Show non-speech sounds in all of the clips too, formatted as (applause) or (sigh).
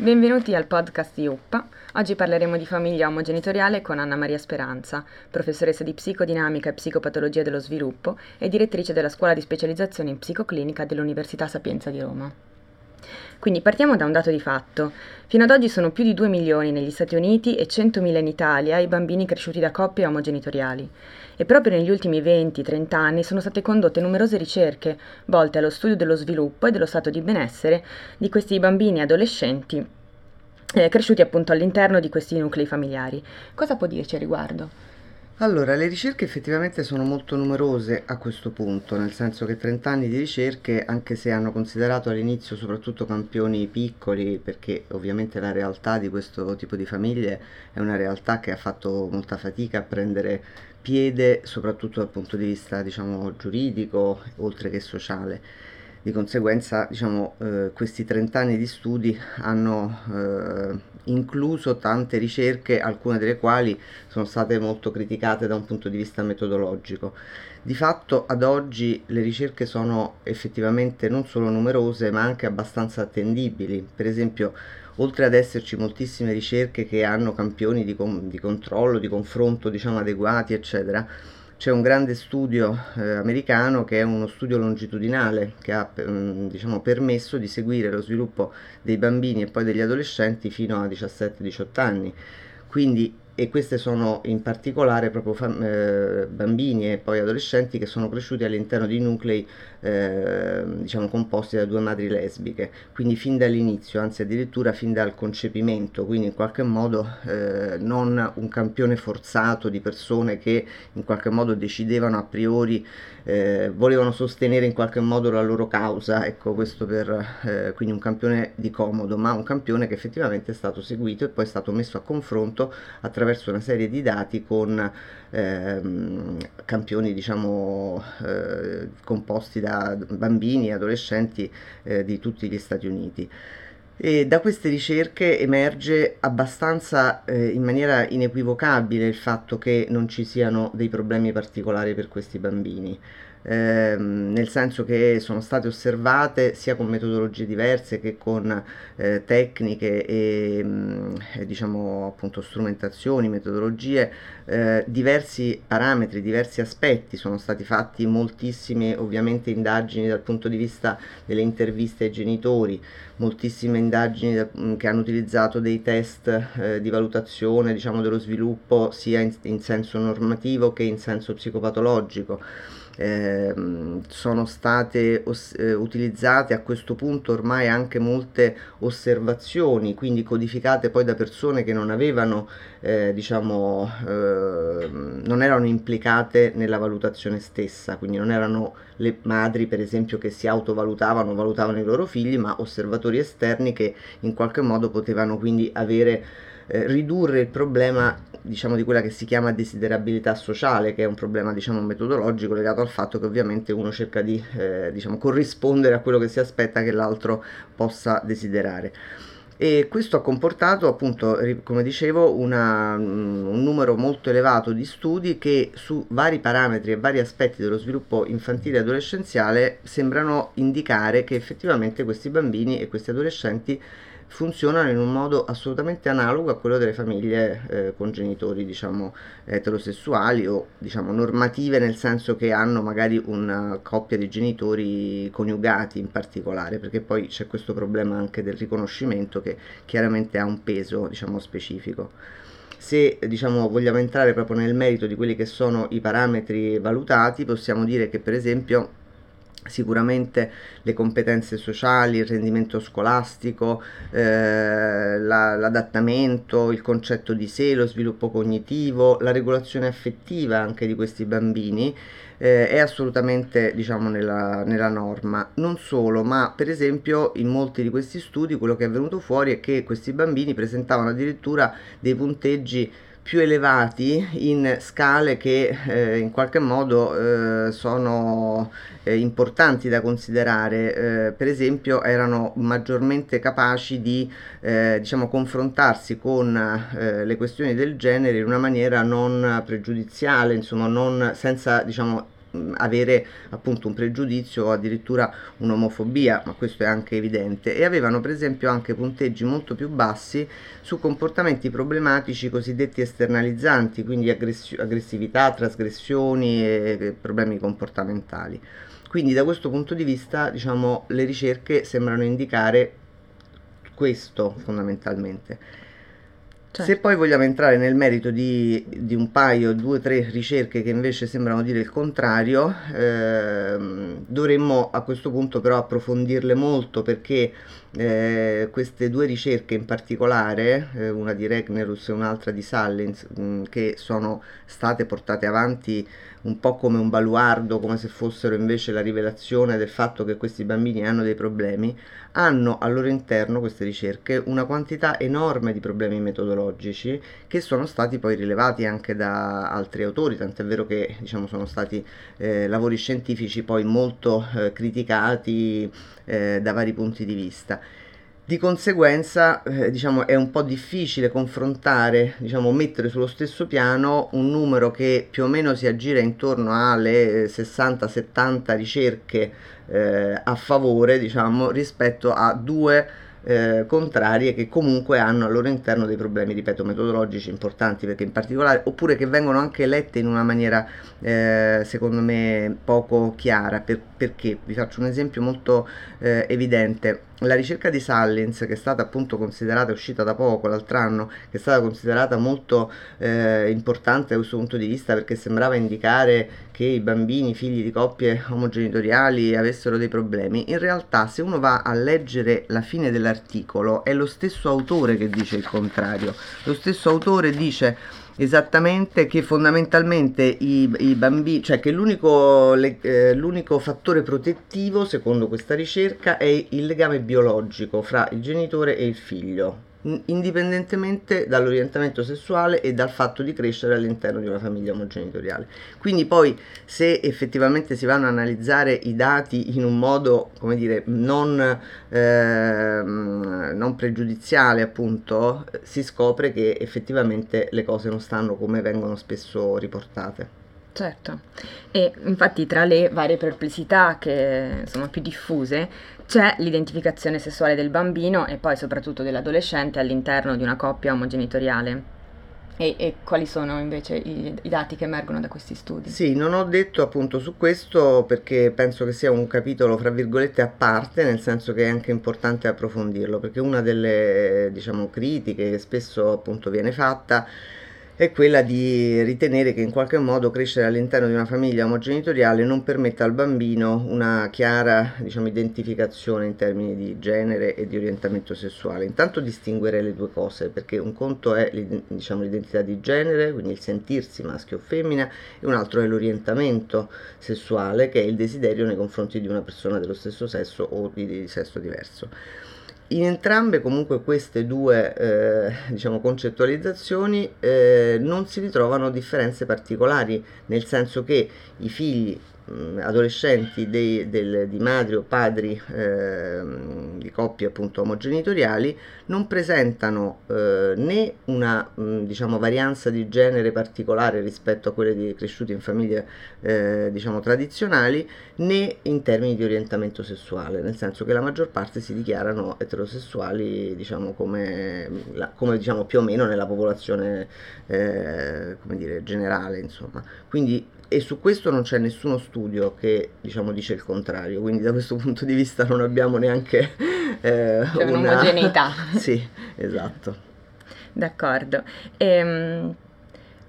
Benvenuti al podcast di UPPA. Oggi parleremo di famiglia omogenitoriale con Anna Maria Speranza, professoressa di psicodinamica e psicopatologia dello sviluppo e direttrice della scuola di specializzazione in psicoclinica dell'Università Sapienza di Roma. Quindi partiamo da un dato di fatto. Fino ad oggi sono più di 2 milioni negli Stati Uniti e 100.000 in Italia i bambini cresciuti da coppie omogenitoriali. E proprio negli ultimi 20-30 anni sono state condotte numerose ricerche volte allo studio dello sviluppo e dello stato di benessere di questi bambini e adolescenti eh, cresciuti appunto all'interno di questi nuclei familiari. Cosa può dirci a riguardo? Allora, le ricerche effettivamente sono molto numerose a questo punto, nel senso che 30 anni di ricerche, anche se hanno considerato all'inizio soprattutto campioni piccoli, perché ovviamente la realtà di questo tipo di famiglie è una realtà che ha fatto molta fatica a prendere piede, soprattutto dal punto di vista diciamo giuridico, oltre che sociale. Di conseguenza, diciamo, eh, questi 30 anni di studi hanno eh, incluso tante ricerche, alcune delle quali sono state molto criticate da un punto di vista metodologico. Di fatto ad oggi le ricerche sono effettivamente non solo numerose ma anche abbastanza attendibili. Per esempio, oltre ad esserci moltissime ricerche che hanno campioni di, con- di controllo, di confronto diciamo adeguati, eccetera, c'è un grande studio eh, americano che è uno studio longitudinale che ha mm, diciamo, permesso di seguire lo sviluppo dei bambini e poi degli adolescenti fino a 17-18 anni. Quindi e queste sono in particolare proprio fam- eh, bambini e poi adolescenti che sono cresciuti all'interno di nuclei eh, diciamo composti da due madri lesbiche, quindi fin dall'inizio, anzi addirittura fin dal concepimento, quindi in qualche modo eh, non un campione forzato di persone che in qualche modo decidevano a priori, eh, volevano sostenere in qualche modo la loro causa, ecco questo per eh, quindi un campione di comodo, ma un campione che effettivamente è stato seguito e poi è stato messo a confronto attraverso attraverso una serie di dati con ehm, campioni diciamo eh, composti da bambini e adolescenti eh, di tutti gli Stati Uniti. E da queste ricerche emerge abbastanza eh, in maniera inequivocabile il fatto che non ci siano dei problemi particolari per questi bambini ehm, nel senso che sono state osservate sia con metodologie diverse che con eh, tecniche e mh, mm, diciamo appunto strumentazioni, metodologie, eh, diversi parametri, diversi aspetti, sono stati fatti moltissime ovviamente indagini dal punto di vista delle interviste ai genitori, moltissime indagini da, mh, mm, che hanno utilizzato dei test eh, di valutazione diciamo dello sviluppo sia in, in senso normativo che in senso psicopatologico eh, sono state os- eh, utilizzate a questo punto ormai anche molte osservazioni, quindi codificate poi da persone che non avevano, eh, diciamo, ehm, non erano implicate nella valutazione stessa, quindi non erano le madri per esempio che si autovalutavano, valutavano i loro figli, ma osservatori esterni che in qualche modo potevano quindi avere eh, ridurre il problema diciamo di quella che si chiama desiderabilità sociale che è un problema diciamo metodologico legato al fatto che ovviamente uno cerca di eh, diciamo corrispondere a quello che si aspetta che l'altro possa desiderare. E questo ha comportato appunto come dicevo una, un numero molto elevato di studi che su vari parametri e vari aspetti dello sviluppo infantile e adolescenziale sembrano indicare che effettivamente questi bambini e questi adolescenti funzionano in un modo assolutamente analogo a quello delle famiglie eh, con genitori diciamo eterosessuali o diciamo normative nel senso che hanno magari una coppia di genitori coniugati in particolare perché poi c'è questo problema anche del riconoscimento che chiaramente ha un peso diciamo specifico. Se diciamo, vogliamo entrare proprio nel merito di quelli che sono i parametri valutati possiamo dire che per esempio sicuramente le competenze sociali, il rendimento scolastico, eh, la, l'adattamento, il concetto di sé, lo sviluppo cognitivo, la regolazione affettiva anche di questi bambini eh, è assolutamente diciamo nella, nella norma. Non solo, ma per esempio in molti di questi studi quello che è venuto fuori è che questi bambini presentavano addirittura dei punteggi più elevati in scale che eh, in qualche modo eh, sono eh, importanti da considerare, eh, per esempio erano maggiormente capaci di eh, diciamo, confrontarsi con eh, le questioni del genere in una maniera non pregiudiziale, insomma non, senza diciamo, avere appunto un pregiudizio o addirittura un'omofobia, ma questo è anche evidente, e avevano per esempio anche punteggi molto più bassi su comportamenti problematici cosiddetti esternalizzanti, quindi aggress- aggressività, trasgressioni e problemi comportamentali. Quindi da questo punto di vista, diciamo, le ricerche sembrano indicare questo fondamentalmente. Certo. Se poi vogliamo entrare nel merito di, di, un paio, due o tre ricerche che invece sembrano dire il contrario, ehm, dovremmo a questo punto però approfondirle molto perché eh, queste due ricerche in particolare, eh, una di Regnerus e un'altra di Sallins, mh, che sono state portate avanti un po' come un baluardo, come se fossero invece la rivelazione del fatto che questi bambini hanno dei problemi, hanno al loro interno queste ricerche una quantità enorme di problemi metodologici che sono stati poi rilevati anche da altri autori, tant'è vero che diciamo, sono stati eh, lavori scientifici poi molto eh, criticati eh, da vari punti di vista. Di conseguenza, eh, diciamo, è un po' difficile confrontare, diciamo, mettere sullo stesso piano un numero che più o meno si aggira intorno alle 60-70 ricerche eh, a favore, diciamo, rispetto a due eh, contrarie che comunque hanno al loro interno dei problemi, ripeto, metodologici importanti perché in particolare, oppure che vengono anche lette in una maniera eh, secondo me poco chiara, per, perché? Vi faccio un esempio molto eh, evidente la ricerca di Sallins, che è stata appunto considerata, uscita da poco l'altro anno, che è stata considerata molto eh, importante da questo punto di vista perché sembrava indicare che i bambini figli di coppie omogenitoriali avessero dei problemi, in realtà se uno va a leggere la fine dell'articolo è lo stesso autore che dice il contrario. Lo stesso autore dice esattamente che fondamentalmente i, i bambini, cioè che l'unico, le, eh, l'unico fattore protettivo, secondo questa ricerca, è il legame biologico fra il genitore e il figlio indipendentemente dall'orientamento sessuale e dal fatto di crescere all'interno di una famiglia omogenitoriale. Quindi poi se effettivamente si vanno a analizzare i dati in un modo, come dire, non, eh, non pregiudiziale, appunto, si scopre che effettivamente le cose non stanno come vengono spesso riportate. Certo, e infatti tra le varie perplessità che sono più diffuse c'è l'identificazione sessuale del bambino e poi soprattutto dell'adolescente all'interno di una coppia omogenitoriale. E, e, quali sono invece i, i, dati che emergono da questi studi? Sì, non ho detto appunto su questo perché penso che sia un capitolo fra virgolette a parte, nel senso che è anche importante approfondirlo, perché una delle diciamo critiche che spesso appunto viene fatta è quella di ritenere che in qualche modo crescere all'interno di una famiglia omogenitoriale non permetta al bambino una chiara diciamo, identificazione in termini di genere e di orientamento sessuale. Intanto distinguere le due cose, perché un conto è diciamo, l'identità di genere, quindi il sentirsi maschio o femmina, e un altro è l'orientamento sessuale, che è il desiderio nei confronti di una persona dello stesso sesso o di, di sesso diverso. In entrambe comunque queste due eh, diciamo, concettualizzazioni eh, non si ritrovano differenze particolari, nel senso che i figli adolescenti dei, del, di madri o padri eh, di coppie appunto omogenitoriali non presentano eh, né una mh, diciamo, varianza di genere particolare rispetto a quelle di, cresciute in famiglie eh, diciamo, tradizionali né in termini di orientamento sessuale, nel senso che la maggior parte si dichiarano eterosessuali diciamo, come, la, come diciamo, più o meno nella popolazione eh, come dire, generale. Insomma. Quindi e su questo non c'è nessuno studio che diciamo, dice il contrario, quindi da questo punto di vista non abbiamo neanche eh, c'è una... un'omogeneità. (laughs) sì, esatto. D'accordo. Ehm,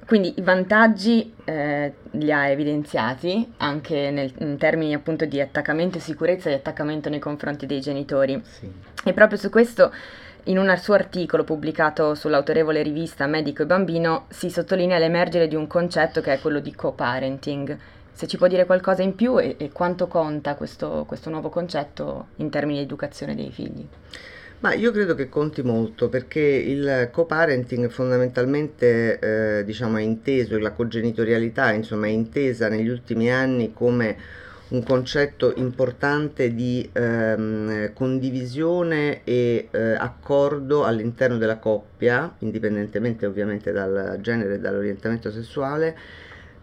quindi i vantaggi eh, li ha evidenziati anche nel, in termini appunto di attaccamento e sicurezza e attaccamento nei confronti dei genitori. Sì. E proprio su questo in un suo articolo pubblicato sull'autorevole rivista Medico e Bambino si sottolinea l'emergere di un concetto che è quello di co-parenting. Se ci può dire qualcosa in più e, e quanto conta questo, questo nuovo concetto in termini di educazione dei figli? Ma io credo che conti molto perché il co-parenting fondamentalmente eh, diciamo, è inteso, la cogenitorialità insomma, è intesa negli ultimi anni come un concetto importante di ehm, condivisione e eh, accordo all'interno della coppia, indipendentemente ovviamente dal genere e dall'orientamento sessuale,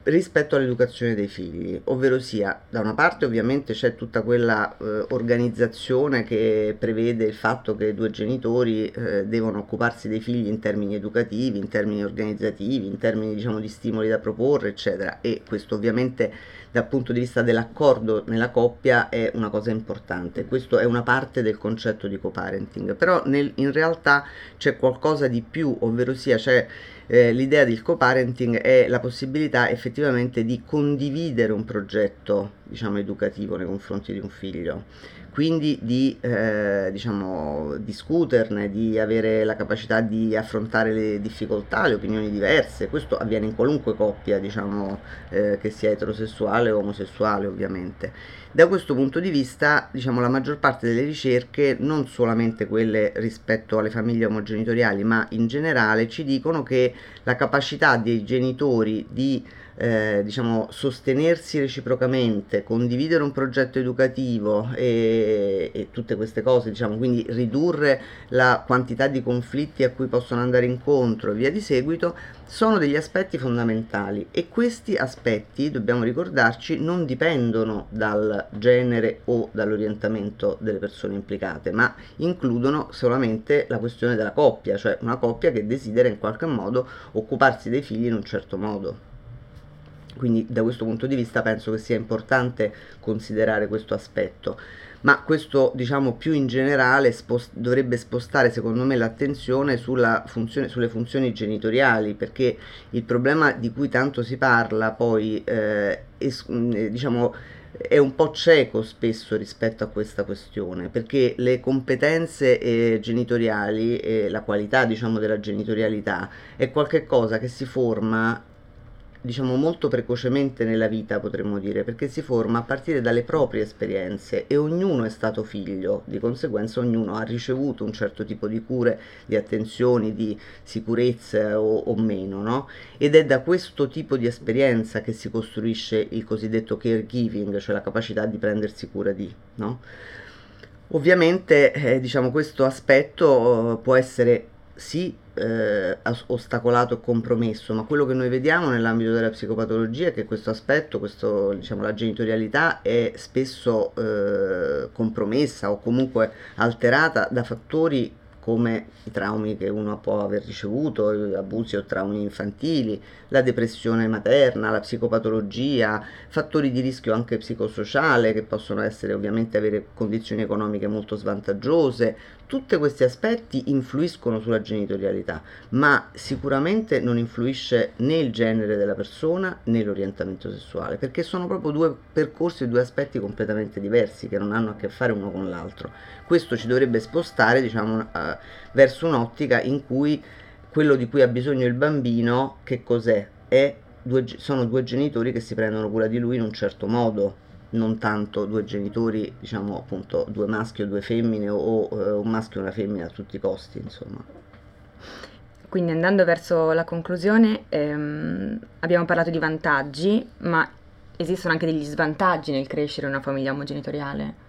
rispetto all'educazione dei figli, ovvero sia da una parte ovviamente c'è tutta quella eh, organizzazione che prevede il fatto che due genitori eh, devono occuparsi dei figli in termini educativi, in termini organizzativi, in termini diciamo di stimoli da proporre, eccetera, e questo ovviamente dal punto di vista dell'accordo nella coppia è una cosa importante, questo è una parte del concetto di co-parenting, però nel, in realtà c'è qualcosa di più, ovvero sia c'è eh, l'idea del co-parenting è la possibilità effettivamente di condividere un progetto diciamo educativo nei confronti di un figlio quindi di eh, diciamo, discuterne, di avere la capacità di affrontare le difficoltà, le opinioni diverse, questo avviene in qualunque coppia, diciamo, eh, che sia eterosessuale o omosessuale ovviamente. Da questo punto di vista, diciamo, la maggior parte delle ricerche, non solamente quelle rispetto alle famiglie omogenitoriali, ma in generale, ci dicono che la capacità dei genitori di eh, diciamo, sostenersi reciprocamente, condividere un progetto educativo e, e tutte queste cose, diciamo, quindi ridurre la quantità di conflitti a cui possono andare incontro e via di seguito, sono degli aspetti fondamentali e questi aspetti, dobbiamo ricordarci, non dipendono dal genere o dall'orientamento delle persone implicate, ma includono solamente la questione della coppia, cioè una coppia che desidera in qualche modo occuparsi dei figli in un certo modo. Quindi da questo punto di vista penso che sia importante considerare questo aspetto. Ma questo diciamo più in generale spost- dovrebbe spostare secondo me l'attenzione funzione, sulle funzioni genitoriali perché il problema di cui tanto si parla poi eh, es- diciamo è un po' cieco spesso rispetto a questa questione perché le competenze eh, genitoriali e la qualità diciamo della genitorialità è qualcosa che si forma diciamo molto precocemente nella vita potremmo dire perché si forma a partire dalle proprie esperienze e ognuno è stato figlio di conseguenza ognuno ha ricevuto un certo tipo di cure di attenzioni di sicurezza o, o meno no? ed è da questo tipo di esperienza che si costruisce il cosiddetto caregiving cioè la capacità di prendersi cura di no? ovviamente eh, diciamo questo aspetto eh, può essere sì eh, ostacolato e compromesso, ma quello che noi vediamo nell'ambito della psicopatologia è che questo aspetto, questo, diciamo, la genitorialità è spesso eh, compromessa o comunque alterata da fattori come i traumi che uno può aver ricevuto, abusi o traumi infantili, la depressione materna, la psicopatologia, fattori di rischio anche psicosociale che possono essere ovviamente avere condizioni economiche molto svantaggiose, tutti questi aspetti influiscono sulla genitorialità, ma sicuramente non influisce né il genere della persona né l'orientamento sessuale, perché sono proprio due percorsi e due aspetti completamente diversi che non hanno a che fare uno con l'altro. Questo ci dovrebbe spostare, diciamo, uh, verso un'ottica in cui quello di cui ha bisogno il bambino, che cos'è? È due, sono due genitori che si prendono cura di lui in un certo modo, non tanto due genitori, diciamo appunto due maschi o due femmine o, eh, un maschio e una femmina a tutti i costi, insomma. Quindi andando verso la conclusione, ehm, abbiamo parlato di vantaggi, ma esistono anche degli svantaggi nel crescere una famiglia omogenitoriale?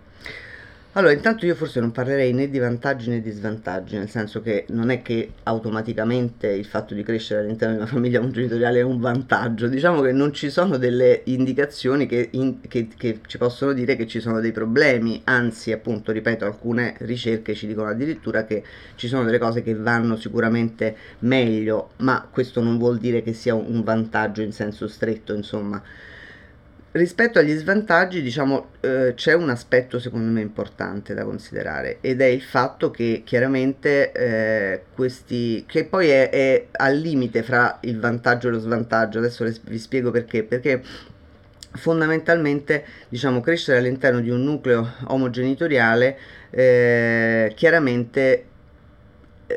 Allora, intanto io forse non parlerei né di vantaggi né di svantaggi, nel senso che non è che automaticamente il fatto di crescere all'interno di una famiglia (laughs) genitoriale è un vantaggio, diciamo che non ci sono delle indicazioni che, in, che, che, ci possono dire che ci sono dei problemi, anzi appunto, ripeto, alcune ricerche ci dicono addirittura che ci sono delle cose che vanno sicuramente meglio, ma questo non vuol dire che sia un vantaggio in senso stretto, insomma. Rispetto agli svantaggi, diciamo, eh, c'è un aspetto secondo me importante da considerare ed è il fatto che chiaramente eh, questi, che poi è, è, al limite fra il vantaggio e lo svantaggio, adesso vi spiego perché, perché fondamentalmente diciamo crescere all'interno di un nucleo omogenitoriale eh, chiaramente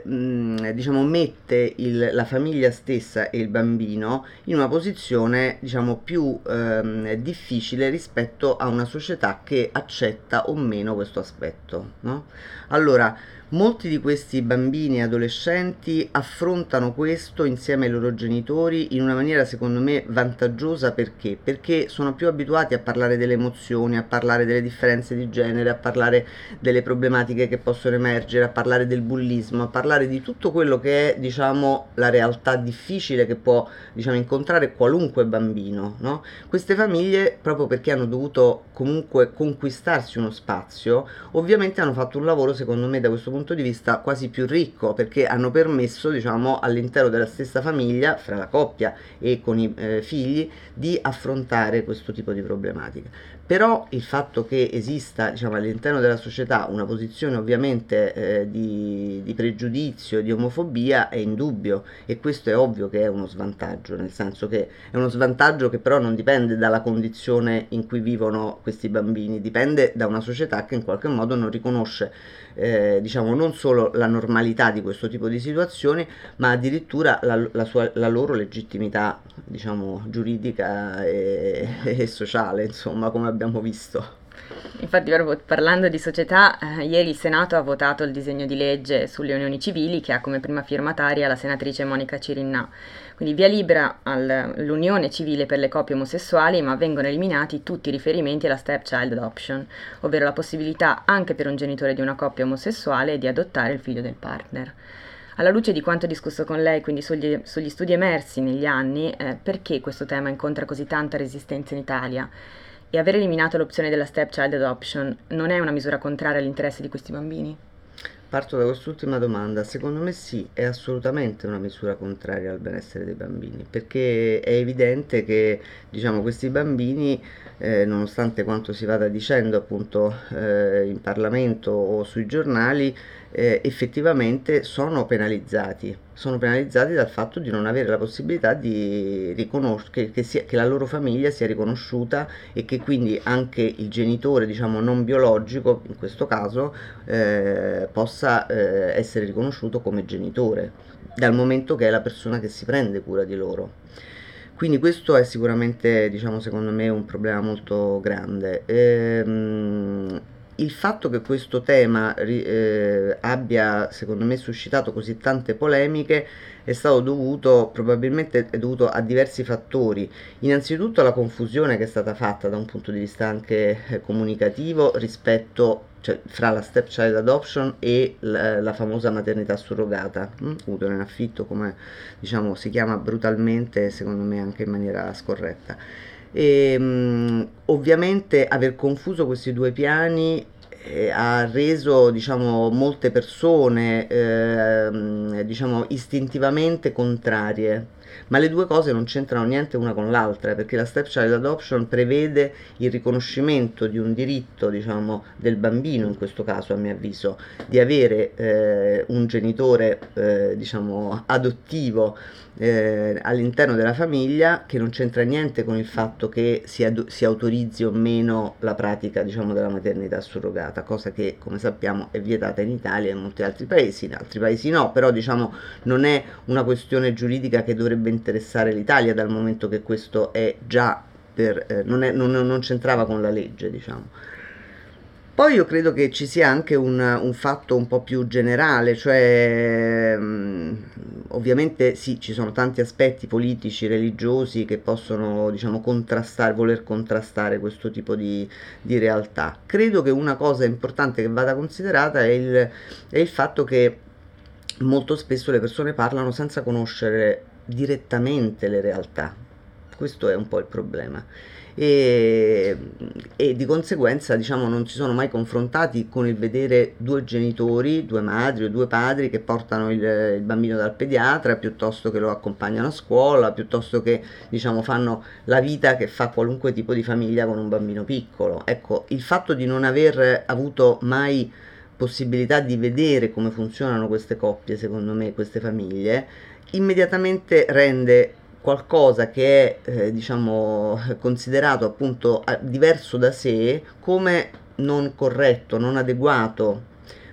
diciamo, mette il, la famiglia stessa e il bambino in una posizione diciamo, più ehm, difficile rispetto a una società che accetta o meno questo aspetto. No? Allora, Molti di questi bambini e adolescenti affrontano questo insieme ai loro genitori in una maniera secondo me vantaggiosa perché? Perché sono più abituati a parlare delle emozioni, a parlare delle differenze di genere, a parlare delle problematiche che possono emergere, a parlare del bullismo, a parlare di tutto quello che è diciamo la realtà difficile che può diciamo, incontrare qualunque bambino. No? Queste famiglie proprio perché hanno dovuto comunque conquistarsi uno spazio ovviamente hanno fatto un lavoro secondo me da questo punto punto di vista quasi più ricco perché hanno permesso diciamo all'interno della stessa famiglia fra la coppia e con i eh, figli di affrontare questo tipo di problematiche però il fatto che esista diciamo, all'interno della società una posizione ovviamente eh, di, di pregiudizio di omofobia è indubbio e questo è ovvio che è uno svantaggio nel senso che è uno svantaggio che però non dipende dalla condizione in cui vivono questi bambini. Dipende da una società che in qualche modo non riconosce eh, diciamo non solo la normalità di questo tipo di situazioni, ma addirittura la, la, sua, la loro legittimità diciamo giuridica e, e sociale, insomma, come abbiamo visto. Infatti, proprio parlando di società, eh, ieri il Senato ha votato il disegno di legge sulle unioni civili che ha come prima firmataria la senatrice Monica Cirinnà. Quindi via libera all'unione civile per le coppie omosessuali, ma vengono eliminati tutti i riferimenti alla stepchild adoption, ovvero la possibilità anche per un genitore di una coppia omosessuale di adottare il figlio del partner. Alla luce di quanto discusso con lei, quindi sugli, sugli studi emersi negli anni, eh, perché questo tema incontra così tanta resistenza in Italia? E aver eliminato l'opzione della stepchild adoption non è una misura contraria all'interesse di questi bambini? Parto da quest'ultima domanda. Secondo me sì, è assolutamente una misura contraria al benessere dei bambini, perché è evidente che diciamo, questi bambini, eh, nonostante quanto si vada dicendo appunto eh, in Parlamento o sui giornali, eh, effettivamente sono penalizzati, sono penalizzati dal fatto di non avere la possibilità di riconoscere che, che, che, la loro famiglia sia riconosciuta e che quindi anche il genitore, diciamo non biologico, in questo caso, eh, possa eh, essere riconosciuto come genitore, dal momento che è la persona che si prende cura di loro. Quindi questo è sicuramente, diciamo, secondo me un problema molto grande. Ehm, il fatto che questo tema eh, abbia secondo me suscitato così tante polemiche è stato dovuto probabilmente è dovuto a diversi fattori. Innanzitutto alla confusione che è stata fatta da un punto di vista anche eh, comunicativo rispetto cioè, fra la stepchild adoption e la, la famosa maternità surrogata utero in affitto come diciamo si chiama brutalmente secondo me anche in maniera scorretta e, mh, ovviamente aver confuso questi due piani eh, ha reso diciamo, molte persone eh, diciamo, istintivamente contrarie ma le due cose non c'entrano niente una con l'altra perché la stepchild adoption prevede il riconoscimento di un diritto diciamo, del bambino in questo caso a mio avviso di avere eh, un genitore eh, diciamo, adottivo eh, all'interno della famiglia che non c'entra niente con il fatto che si, ad- si autorizzi o meno la pratica diciamo, della maternità surrogata, cosa che come sappiamo è vietata in Italia e in molti altri paesi, in altri paesi no, però diciamo, non è una questione giuridica che dovrebbe interessare l'Italia dal momento che questo è già per, eh, non, è, non, non c'entrava con la legge. Diciamo. Poi io credo che ci sia anche un, un fatto un po' più generale, cioè mm, ovviamente sì, ci sono tanti aspetti politici, religiosi che possono diciamo contrastare, voler contrastare questo tipo di, di realtà. Credo che una cosa importante che vada considerata è il, è il fatto che molto spesso le persone parlano senza conoscere direttamente le realtà. Questo è un po' il problema e, e, di conseguenza diciamo non si sono mai confrontati con il vedere due genitori, due madri o due padri che portano il, il, bambino dal pediatra piuttosto che lo accompagnano a scuola, piuttosto che diciamo fanno la vita che fa qualunque tipo di famiglia con un bambino piccolo. Ecco, il fatto di non aver avuto mai possibilità di vedere come funzionano queste coppie, secondo me, queste famiglie, immediatamente rende qualcosa che è eh, diciamo (laughs) considerato appunto diverso da sé come non corretto, non adeguato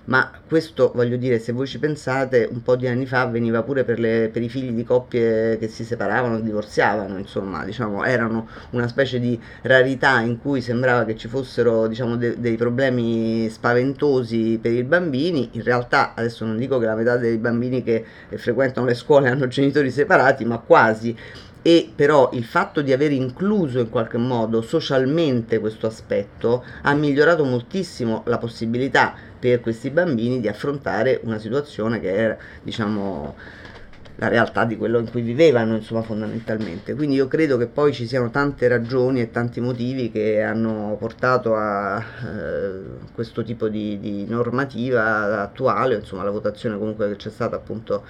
ma questo voglio dire, se voi ci pensate, un po' di anni fa veniva pure per, le, per i figli di coppie che si separavano, divorziavano, insomma, diciamo, erano una specie di rarità in cui sembrava che ci fossero diciamo, de- dei problemi spaventosi per i bambini, in realtà adesso non dico che la metà dei bambini che frequentano le scuole hanno (laughs) genitori separati, ma quasi. E però il fatto di aver incluso in qualche modo socialmente questo aspetto ha migliorato moltissimo la possibilità per questi bambini di affrontare una situazione che era diciamo la realtà di quello in cui vivevano, insomma, fondamentalmente. Quindi io credo che poi ci siano tante ragioni e tanti motivi che hanno portato a eh, questo tipo di, di, normativa attuale, insomma, la votazione comunque che c'è stata appunto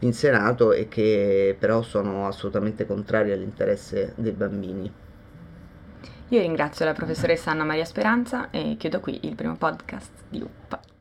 in Senato e che però sono assolutamente contrari all'interesse dei bambini. Io ringrazio la professoressa Anna Maria Speranza e chiudo qui il primo podcast di UPPA.